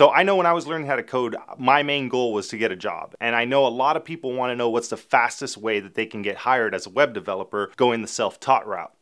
So I know when I was learning how to code, my main goal was to get a job. And I know a lot of people want to know what's the fastest way that they can get hired as a web developer going the self taught route.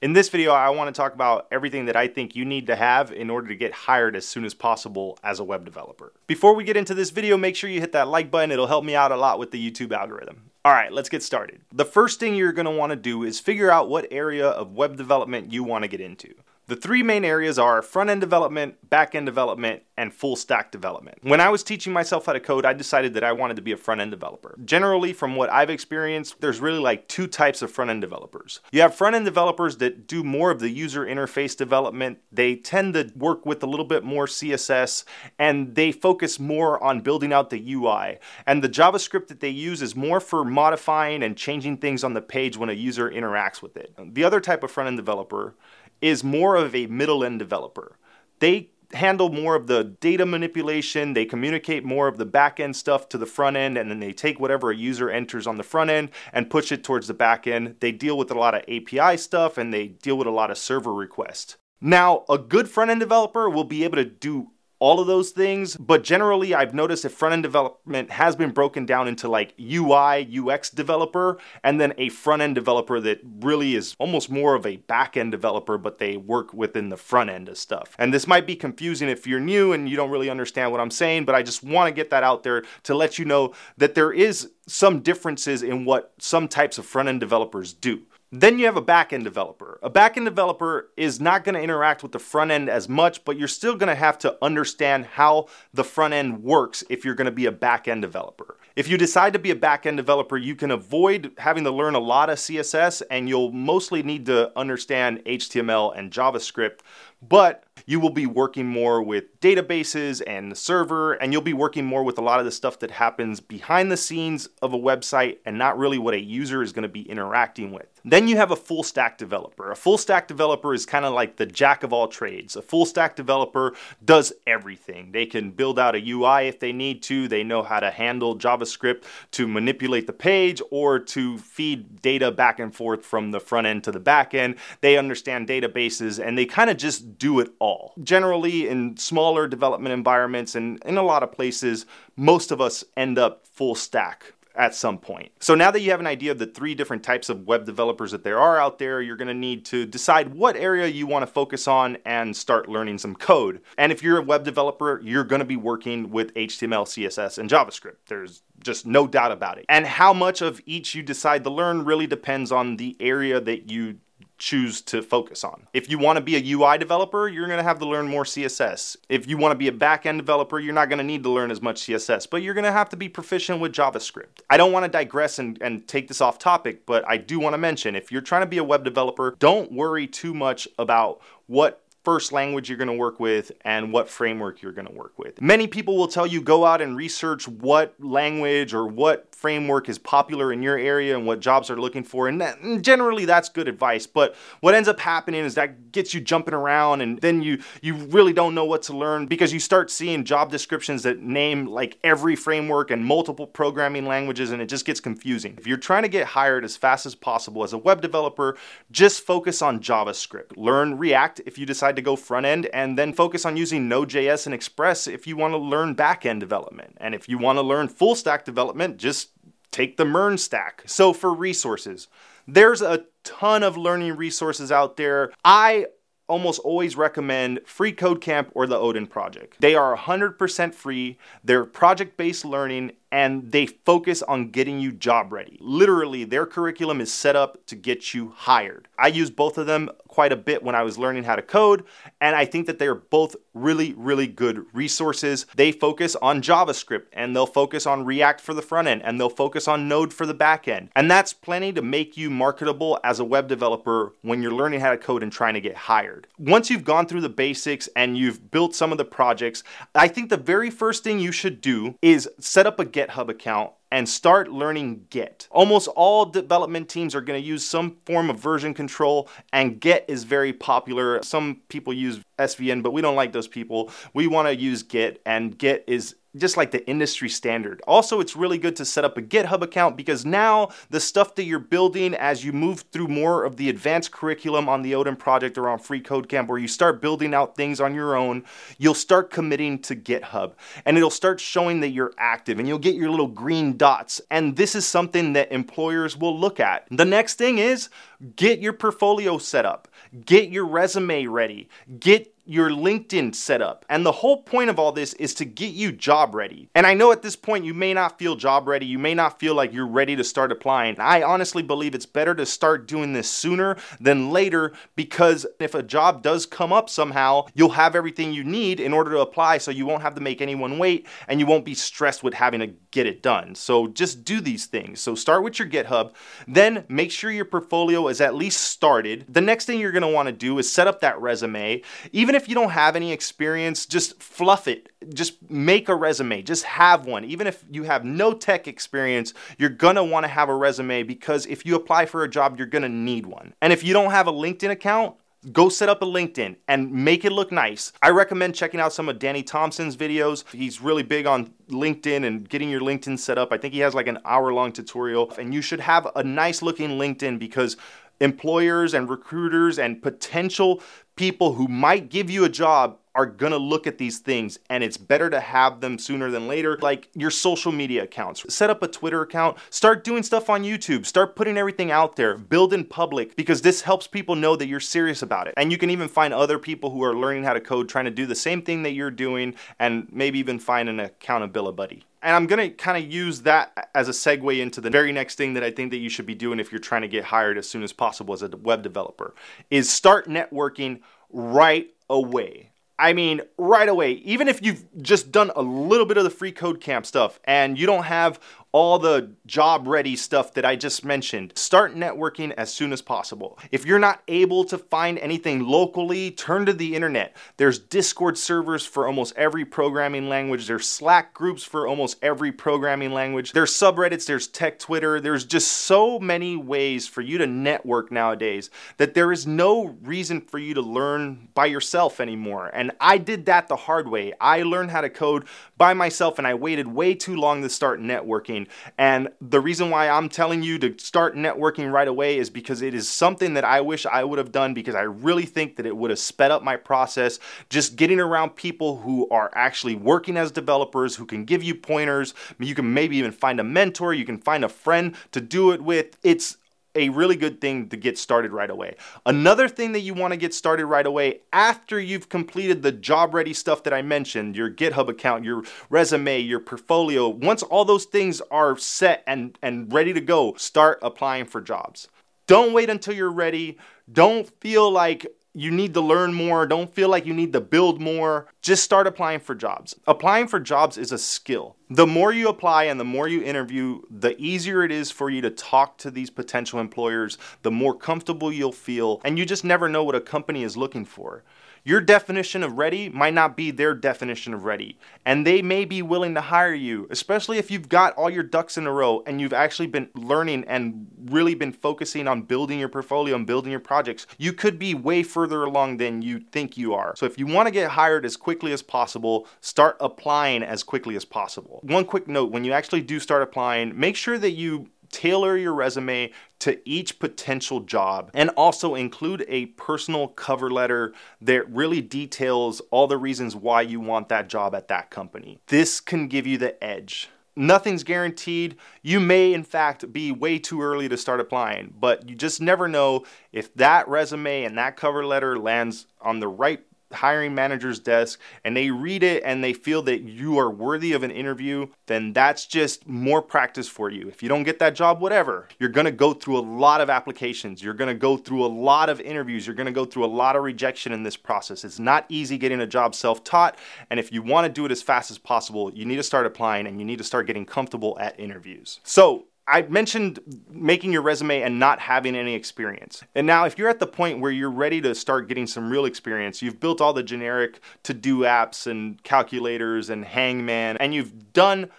In this video, I want to talk about everything that I think you need to have in order to get hired as soon as possible as a web developer. Before we get into this video, make sure you hit that like button. It'll help me out a lot with the YouTube algorithm. All right, let's get started. The first thing you're going to want to do is figure out what area of web development you want to get into. The three main areas are front end development, back end development, and full stack development. When I was teaching myself how to code, I decided that I wanted to be a front end developer. Generally, from what I've experienced, there's really like two types of front end developers. You have front end developers that do more of the user interface development, they tend to work with a little bit more CSS, and they focus more on building out the UI. And the JavaScript that they use is more for modifying and changing things on the page when a user interacts with it. The other type of front end developer is more of a middle end developer. They handle more of the data manipulation, they communicate more of the back end stuff to the front end, and then they take whatever a user enters on the front end and push it towards the back end. They deal with a lot of API stuff and they deal with a lot of server requests. Now, a good front end developer will be able to do all of those things. But generally, I've noticed that front end development has been broken down into like UI, UX developer, and then a front end developer that really is almost more of a back end developer, but they work within the front end of stuff. And this might be confusing if you're new and you don't really understand what I'm saying, but I just want to get that out there to let you know that there is some differences in what some types of front end developers do. Then you have a backend developer. A backend developer is not going to interact with the front end as much, but you're still going to have to understand how the front end works if you're going to be a backend developer. If you decide to be a backend developer, you can avoid having to learn a lot of CSS and you'll mostly need to understand HTML and JavaScript, but you will be working more with databases and the server, and you'll be working more with a lot of the stuff that happens behind the scenes of a website and not really what a user is going to be interacting with. Then you have a full stack developer. A full stack developer is kind of like the jack of all trades. A full stack developer does everything. They can build out a UI if they need to, they know how to handle JavaScript to manipulate the page or to feed data back and forth from the front end to the back end. They understand databases and they kind of just do it all. Generally, in smaller development environments and in a lot of places, most of us end up full stack at some point. So now that you have an idea of the three different types of web developers that there are out there, you're going to need to decide what area you want to focus on and start learning some code. And if you're a web developer, you're going to be working with HTML, CSS, and JavaScript. There's just no doubt about it. And how much of each you decide to learn really depends on the area that you choose to focus on. If you want to be a UI developer, you're going to have to learn more CSS. If you want to be a back end developer, you're not going to need to learn as much CSS, but you're going to have to be proficient with JavaScript. I don't want to digress and, and take this off topic, but I do want to mention if you're trying to be a web developer, don't worry too much about what first language you're going to work with and what framework you're going to work with. Many people will tell you go out and research what language or what framework is popular in your area and what jobs are looking for. And, that, and generally that's good advice. But what ends up happening is that gets you jumping around and then you you really don't know what to learn because you start seeing job descriptions that name like every framework and multiple programming languages and it just gets confusing. If you're trying to get hired as fast as possible as a web developer, just focus on JavaScript. Learn React if you decide to go front end, and then focus on using Node.js and Express if you want to learn back end development. And if you want to learn full stack development, just take the MERN stack. So for resources, there's a ton of learning resources out there. I almost always recommend Free Code Camp or the Odin Project. They are 100% free, they're project based learning, and they focus on getting you job ready. Literally, their curriculum is set up to get you hired. I use both of them quite a bit when I was learning how to code, and I think that they are both really, really good resources. They focus on JavaScript and they'll focus on React for the front end and they'll focus on Node for the back end. And that's plenty to make you marketable as a web developer when you're learning how to code and trying to get hired. Once you've gone through the basics and you've built some of the projects, I think the very first thing you should do is set up a GitHub account and start learning Git. Almost all development teams are going to use some form of version control, and Git is very popular. Some people use SVN, but we don't like those people. We want to use Git, and Git is just like the industry standard. Also, it's really good to set up a GitHub account because now the stuff that you're building as you move through more of the advanced curriculum on the Odin project or on Free Code Camp, where you start building out things on your own, you'll start committing to GitHub and it'll start showing that you're active and you'll get your little green dots. And this is something that employers will look at. The next thing is get your portfolio set up, get your resume ready, get your LinkedIn setup. And the whole point of all this is to get you job ready. And I know at this point you may not feel job ready, you may not feel like you're ready to start applying. I honestly believe it's better to start doing this sooner than later because if a job does come up somehow, you'll have everything you need in order to apply so you won't have to make anyone wait and you won't be stressed with having to get it done. So just do these things. So start with your GitHub, then make sure your portfolio is at least started. The next thing you're want to do is set up that resume. Even if you don't have any experience, just fluff it. Just make a resume. Just have one. Even if you have no tech experience, you're want to have a resume because if you apply for a job, you're to need one. And if you don't have a LinkedIn account, go set up a LinkedIn and make it look nice. I recommend checking out some of Danny Thompson's videos. He's really big on LinkedIn and getting your LinkedIn set up. I think he has like an hour long tutorial, and you should have a nice looking LinkedIn because employers and recruiters and potential people who might give you a job are gonna look at these things and it's better to have them sooner than later. Like your social media accounts, set up a Twitter account, start doing stuff on YouTube, start putting everything out there, build in public because this helps people know that you're serious about it. And you can even find other people who are learning how to code trying to do the same thing that you're doing and maybe even find an accountability buddy. And I'm to kind of use that as a segue into the very next thing that I think that you should be doing if you're trying to get hired as soon as possible as a web developer is start networking right away. I mean, right away, even if you've just done a little bit of the free code camp stuff and you don't have all the job ready stuff that I just mentioned. Start networking as soon as possible. If you're not able to find anything locally, turn to the internet. There's Discord servers for almost every programming language, there's Slack groups for almost every programming language, there's subreddits, there's tech Twitter, there's just so many ways for you to network nowadays that there is no reason for you to learn by yourself anymore. And I did that the hard way. I learned how to code by myself and I waited way too long to start networking And the reason why I'm telling you to start networking right away is because it is something that I wish I would have done because I really think that it would have sped up my process. Just getting around people who are actually working as developers, who can give you pointers. You can maybe even find a mentor, you can find a friend to do it with. It's a really good thing to get started right away. Another thing that you want to get started right away after you've completed the job ready stuff that I mentioned your GitHub account, your resume, your portfolio once all those things are set and, and ready to go, start applying for jobs. Don't wait until you're ready. Don't feel like you need to learn more. Don't feel like you need to build more. Just start applying for jobs. Applying for jobs is a skill. The more you apply and the more you interview, the easier it is for you to talk to these potential employers, the more comfortable you'll feel, and you just never know what a company is looking for. Your definition of ready might not be their definition of ready, and they may be willing to hire you, especially if you've got all your ducks in a row and you've actually been learning and really been focusing on building your portfolio and building your projects. You could be way further along than you think you are. So if you want to get hired as quickly as possible, start applying as quickly as possible. One quick note when you actually do start applying, make sure that you tailor your resume to each potential job and also include a personal cover letter that really details all the reasons why you want that job at that company. This can give you the edge. Nothing's guaranteed. You may, in fact, be way too early to start applying, but you just never know if that resume and that cover letter lands on the right hiring manager's desk and they read it and they feel that you are worthy of an interview, then that's just more practice for you. If you don't get that job, whatever, you're gonna go through a lot of applications. You're gonna go through a lot of interviews. You're gonna go through a lot of rejection in this process. It's not easy getting a job self taught. And if you wanna do it as fast as possible, you need to start applying and you need to start getting comfortable at interviews. So, I mentioned making your resume and not having any experience. And now, if you're at the point where you're ready to start getting some real experience, you've built all the generic to do apps and calculators and Hangman, and you've done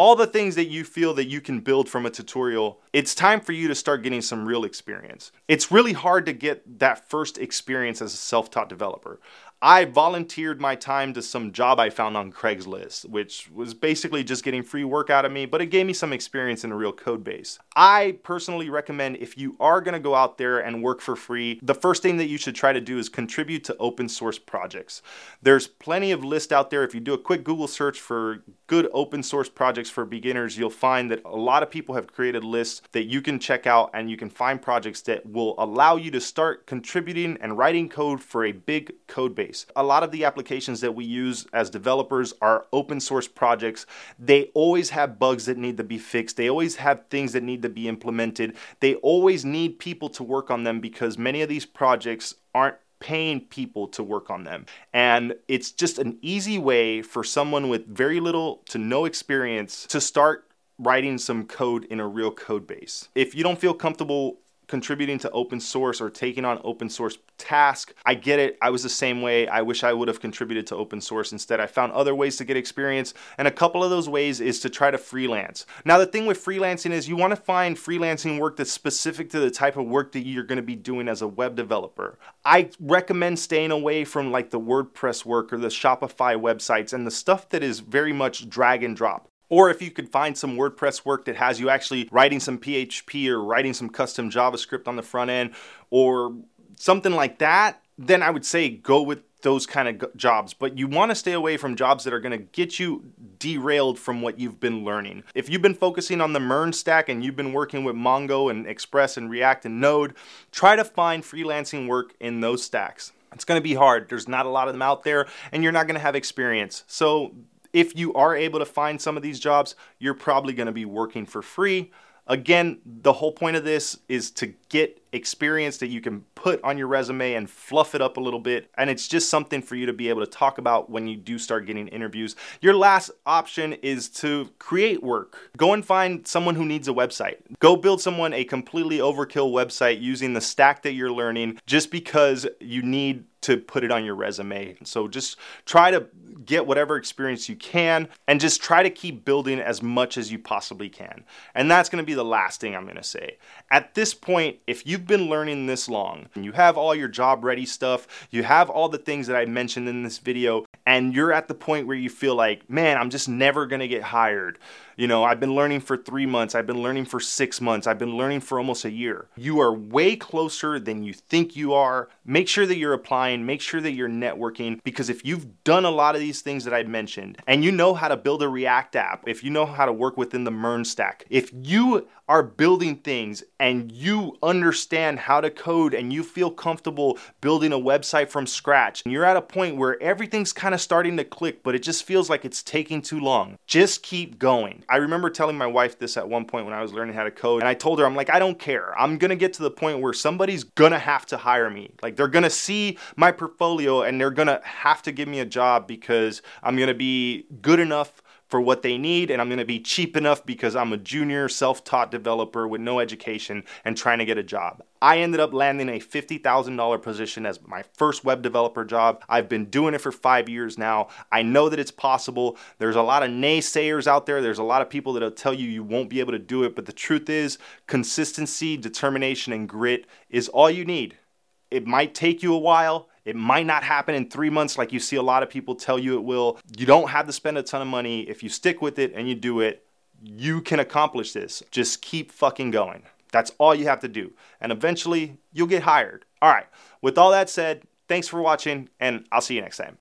all the things that you feel that you can build from a tutorial, it's time for you to start getting some real experience. It's really hard to get that first experience as a self taught developer. I volunteered my time to some job I found on Craigslist, which was basically just getting free work out of me, but it gave me some experience in a real code base. I personally recommend if you are going to go out there and work for free, the first thing that you should try to do is contribute to open source projects. There's plenty of lists out there. If you do a quick Google search for good open source projects for beginners, you'll find that a lot of people have created lists that you can check out and you can find projects that will allow you to start contributing and writing code for a big code base base. A lot of the applications that we use as developers are open source projects. They always have bugs that need to be fixed, they always have things that need to be implemented. They always need people to work on them because many of these projects aren't paying people to work on them. And it's just an easy way for someone with very little to no experience to start writing some code in a real code base. If you don't feel comfortable contributing to open source or taking on open source task. I get it. I was the same way. I wish I would have contributed to open source instead. I found other ways to get experience, and a couple of those ways is to try to freelance. Now, the thing with freelancing is you want to find freelancing work that's specific to the type of work that you're going to be doing as a web developer. I recommend staying away from like the WordPress work or the Shopify websites and the stuff that is very much drag and drop. Or if you could find some WordPress work that has you actually writing some PHP or writing some custom JavaScript on the front end or something like that, then I would say go with those kind of jobs. But you want to stay away from jobs that are going to get you derailed from what you've been learning. If you've been focusing on the MERN stack and you've been working with Mongo and Express and React and Node, try to find freelancing work in those stacks. It's going to be hard. There's not a lot of them out there, and you're not going to have experience. So if you are able to find some of these jobs, you're probably going to be working for free. Again, the whole point of this is to get experience that you can put on your resume and fluff it up a little bit. And it's just something for you to be able to talk about when you do start getting interviews. Your last option is to create work. Go and find someone who needs a website. Go build someone a completely overkill website using the stack that you're learning just because you need to put it on your resume. So just try to get whatever experience you can and just try to keep building as much as you possibly can. And that's going to be the last thing I'm going to say. At this point, if you've been learning this long and you have all your job ready stuff, you have all the things that I mentioned in this video, and you're at the point where you feel like, man, I'm just never going to get hired. You know, I've been learning for three months, I've been learning for six months, I've been learning for almost a year. You are way closer than you think you are. Make sure that you're applying, make sure that you're networking, because if you've done a lot of these things that I mentioned and you know how to build a React app, if you know how to work within the MERN stack, if you are building things and you understand how to code and you feel comfortable building a website from scratch, and you're at a point where everything's kind of starting to click, but it just feels like it's taking too long, just keep going. I remember telling my wife this at one point when I was learning how to code, and I told her, I'm like, I don't care. I'm gonna get to the point where somebody's gonna have to hire me. Like, they're gonna see my portfolio and they're gonna have to give me a job because I'm gonna be good enough for what they need, and I'm to be cheap enough because I'm a junior self taught developer with no education and trying to get a job. I ended up landing a $50,000 position as my first web developer job. I've been doing it for five years now. I know that it's possible. There's a lot of naysayers out there. There's a lot of people that'll tell you you won't be able to do it. But the truth is, consistency, determination, and grit is all you need. It might take you a while. It might not happen in three months like you see a lot of people tell you it will. You don't have to spend a ton of money. If you stick with it and you do it, you can accomplish this. Just keep fucking going. That's all you have to do. And eventually, you'll get hired. All right, with all that said, thanks for watching, and I'll see you next time.